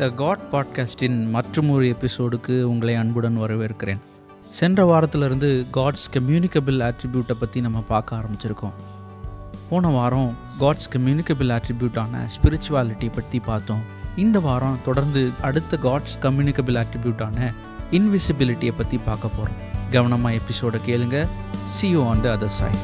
த God பாட்காஸ்டின் மற்றொரு எபிசோடுக்கு உங்களை அன்புடன் வரவேற்கிறேன். சென்ற வாரத்திலிருந்து காட்ஸ் கம்யூனிகபிள் ஆட்ரிபியூட்டை பற்றி நம்ம பார்க்க ஆரம்பிச்சிருக்கோம். போன வாரம் காட்ஸ் கம்யூனிகபிள் ஆட்ரிபியூட்டான ஸ்பிரிச்சுவாலிட்டி பற்றி பார்த்தோம். இந்த வாரம் தொடர்ந்து அடுத்த காட்ஸ் கம்யூனிகபிள் ஆட்ரிபியூட்டான இன்விசிபிலிட்டியை பற்றி பார்க்க போகிறோம் கவனமாக எபிசோடை கேளுங்க. CO on the other side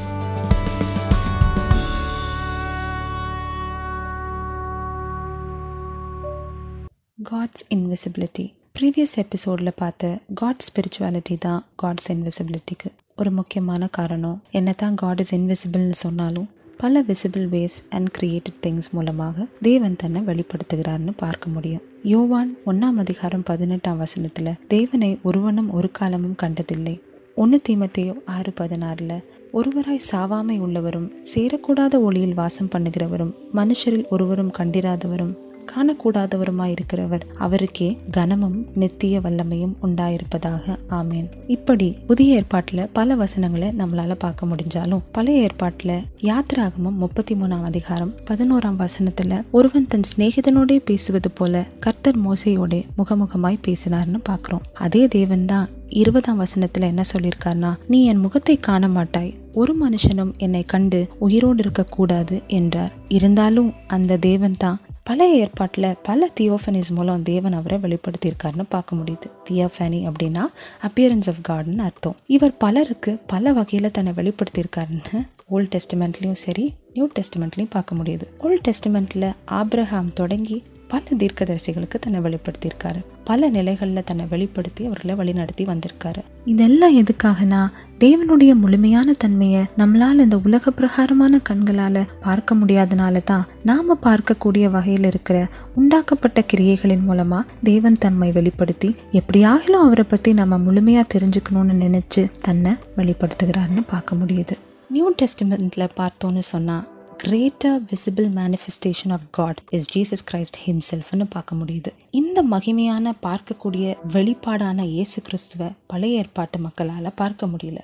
God's invisibility previous எபிசோடில் பார்த்த காட் ஸ்பிரிச்சுவாலிட்டி தான் காட்ஸ் இன்விசிபிலிட்டிக்கு ஒரு முக்கியமான காரணம். என்ன தான் காட் இஸ் இன்விசிபிள்னு சொன்னாலும் பல visible ways and created things மூலமாக தேவன் தன்னை வெளிப்படுத்துகிறார்னு பார்க்க முடியும். யோவான் ஒன்னாம் அதிகாரம் பதினெட்டாம் வசனத்தில் தேவனை ஒருவனும் ஒரு காலமும் கண்டதில்லை. ஒன்று தீமத்தையோ ஆறு பதினாறில் ஒருவராய் சாவாமை உள்ளவரும் சேரக்கூடாத ஒளியில் வாசம் பண்ணுகிறவரும் மனுஷரில் ஒருவரும் கண்டிராதவரும் காணக்கூடாதவருமாய் இருக்கிறவர். அவருக்கே கனமும் நித்திய வல்லமையும் உண்டாயிருப்பதாக. ஆமேன். இப்படி புதிய ஏற்பாட்டுல பல வசனங்களை நம்மளால பார்க்க முடிஞ்சாலும் பழைய ஏற்பாட்டுல யாத்திராகமும் முப்பத்தி மூணாம் அதிகாரம் பதினோராம் வசனத்துல ஒருவன் தன் சிநேகிதனோடே பேசுவது போல கர்த்தர் மோசையோட முகமுகமாய் பேசினார்னு பாக்குறோம் அதே தேவன் தான் இருபதாம் வசனத்துல என்ன சொல்லியிருக்காருனா நீ என் முகத்தை காண மாட்டாய் ஒரு மனுஷனும் என்னை கண்டு உயிரோடு இருக்க கூடாது என்றார். இருந்தாலும் அந்த தேவன் தான் பழைய ஏற்பாட்டில் பல தியோஃபனிஸ் மூலம் தேவன் அவரை வெளிப்படுத்தியிருக்காருன்னு பார்க்க முடியுது. தியோஃபனி அப்படின்னா அப்பியரன்ஸ் ஆஃப் காட்னு அர்த்தம். இவர் பலருக்கு பல வகையில் தன்னை வெளிப்படுத்தியிருக்காருன்னு ஓல்ட் டெஸ்டிமெண்ட்லேயும் சரி நியூ டெஸ்டிமெண்ட்லேயும் பார்க்க முடியுது. ஓல்ட் டெஸ்டிமெண்ட்டில் ஆப்ரஹாம் தொடங்கி பல தீர்க்கதரிசிகளுக்கு தன்னை வெளிப்படுத்தியிருக்காரு. பல நிலைகளில் தன்னை வெளிப்படுத்தி அவர்களை வழிநடத்தி வந்திருக்காரு. இதெல்லாம் எதுக்காகனா? தேவனுடைய முழுமையான தன்மையை நம்மளால இந்த உலக பிரகாரமான கண்களால பார்க்க முடியாதனால தான் நாம பார்க்கக்கூடிய வகையில் இருக்கிற உண்டாக்கப்பட்ட கிரியைகளின் மூலமா தேவன் தன்மை வெளிப்படுத்தி எப்படியாகிலும் அவரை பத்தி நம்ம முழுமையா தெரிஞ்சுக்கணும்னு நினைச்சு தன்னை வெளிப்படுத்துகிறாருன்னு பார்க்க முடியுது. நியூ டெஸ்டிமெண்ட்ல பார்த்தோன்னு சொன்னா greater visible manifestation of God is Jesus Christ ஹிம்செல்ஃப்னு பார்க்க முடியுது. இந்த மகிமையான பார்க்கக்கூடிய வெளிப்பாடான இயேசு கிறிஸ்துவ பழைய ஏற்பாட்டு மக்களால் பார்க்க முடியல.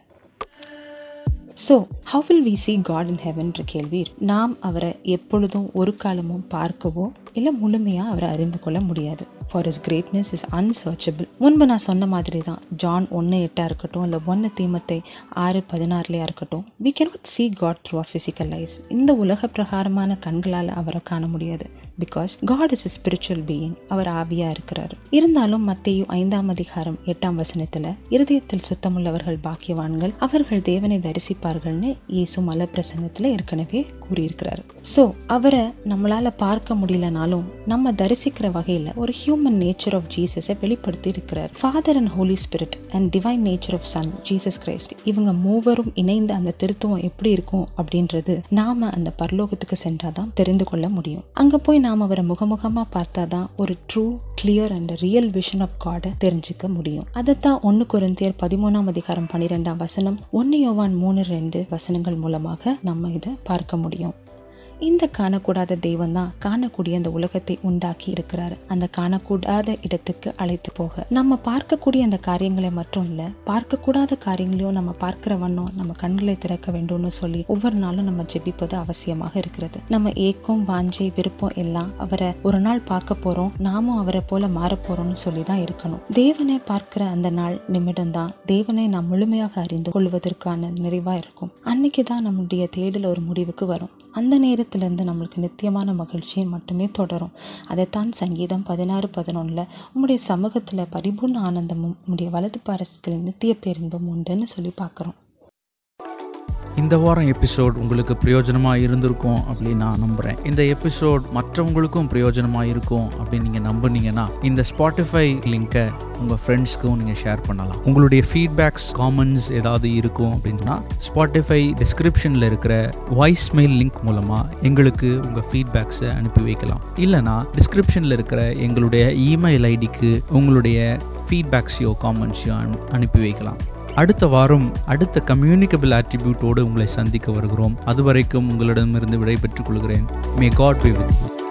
So how will we see God in ஹெவன்ற கேள்வி நாம் அவரை எப்பொழுதும் ஒரு காலமும் பார்க்கவோ இல்லை முழுமையாக அவரை அறிந்து கொள்ள முடியாது. For his greatness is unsearchable முன்பு நான் சொன்ன மாதிரி தான் ஜான் ஒன்று எட்டாக இருக்கட்டும் இல்லை ஒன்று தீமத்தை ஆறு பதினாறுலையாக இருக்கட்டும் we cannot see God through a physical eyes இந்த உலக பிரகாரமான கண்களால் அவரை காண முடியாது. Because God is a spiritual being அவர் ஆவியாக இருக்கிறார். இருந்தாலும் மத்தியும் ஐந்தாம் அதிகாரம் எட்டாம் வசனத்தில் இருதயத்தில் சுத்தமுள்ளவர்கள் பாக்கியவான்கள் அவர்கள் தேவனை தரிசிப்பார்கள்னு இயேசு மல பிரசங்கத்தில் ஏற்கனவே கூறியிருக்கிறார். ஸோ அவரை நம்மளால் பார்க்க முடியலனாலும் நம்ம தரிசிக்கிற வகையில் ஒரு ஹியூ ஹியூமன் நேச்சர் ஆஃப் ஜீசஸை வெளிப்படுத்தி இருக்கிறார் Father and Holy Spirit and divine nature of Son Jesus Christ இவங்க மூவரும் இணைந்த அந்த திருத்துவம் எப்படி இருக்கும் அப்படின்றது நாம அந்த பரலோகத்துக்கு சென்றாதான் தெரிந்து கொள்ள முடியும். அங்க போய் நாம் அவரை முகமுகமாக பார்த்தா தான் ஒரு true clear and real vision of காடை தெரிஞ்சுக்க முடியும். அதைத்தான் ஒன்று குருந்தியர் பதிமூணாம் அதிகாரம் பன்னிரெண்டாம் வசனம் ஒன்று யோவான் மூணு ரெண்டு வசனங்கள் மூலமாக நம்ம இதை பார்க்க முடியும். இந்த காணக்கூடாத தெய்வம் தான் காணக்கூடிய அந்த உலகத்தை உண்டாக்கி இருக்கிறாரு. அந்த காணக்கூடாத இடத்துக்கு அழைத்து போக. நம்ம பார்க்கக்கூடிய அந்த காரியங்களை மட்டும் இல்ல பார்க்கக்கூடாத காரியங்களையும் நம்ம பார்க்கிற வண்ணம் நம்ம கண்களை திறக்க வேண்டும்னு சொல்லி ஒவ்வொரு நாளும் நம்ம ஜெபிப்பது அவசியமாக இருக்கிறது. நம்ம ஏக்கம் வாஞ்சை விருப்பம் எல்லாம் அவரை ஒரு நாள் பார்க்க போறோம். நாமும் அவரை போல மாற போறோம்னு சொல்லி தான் இருக்கணும். தேவனை பார்க்கிற அந்த நாள் நிமிடம் தான் தேவனை நாம் முழுமையாக அறிந்து கொள்வதற்கான நிறைவா இருக்கும். அன்னைக்கு தான் நம்முடைய தேடல் ஒரு முடிவுக்கு வரும். அந்த நேரத்திலேருந்து நம்மளுக்கு நித்தியமான மகிழ்ச்சியை மட்டுமே தொடரும். அதைத்தான் சங்கீதம் பதினாறு பதினொன்றில் உங்களுடைய சமூகத்தில் பரிபூர்ண ஆனந்தமும் உங்களுடைய வலது பாரசத்தில் நித்திய பேரின்பம் உண்டுன்னு சொல்லி பார்க்குறோம். இந்த வாரம் எபிசோட் உங்களுக்கு பிரயோஜனமாக இருந்திருக்கும் அப்படின்னு நான் நம்புகிறேன் இந்த எபிசோட் மற்றவங்களுக்கும் பிரயோஜனமாக இருக்கும் அப்படின்னு நீங்கள் நம்புனீங்கன்னா இந்த ஸ்பாட்டிஃபை லிங்கை உங்கள் ஃப்ரெண்ட்ஸ்க்கும் நீங்கள் ஷேர் பண்ணலாம். உங்களுடைய ஃபீட்பேக்ஸ் காமெண்ட்ஸ் ஏதாவது இருக்கும் அப்படின்னா ஸ்பாட்டிஃபை டிஸ்கிரிப்ஷனில் இருக்கிற வாய்ஸ் மெயில் லிங்க் மூலமாக எங்களுக்கு உங்கள் ஃபீட்பேக்ஸை அனுப்பி வைக்கலாம். இல்லைனா டிஸ்கிரிப்ஷனில் இருக்கிற எங்களுடைய இமெயில் ஐடிக்கு உங்களுடைய ஃபீட்பேக்ஸையோ காமெண்ட்ஸையோ அனுப்பி வைக்கலாம். அடுத்த வாரம் அடுத்த கம்யூனிகபிள் ஆட்ரிபியூட்டோடு உங்களை சந்திக்க வருகிறோம். அதுவரைக்கும் உங்களிடமிருந்து விடைபெற்றுக் கொள்கிறேன். May God be with you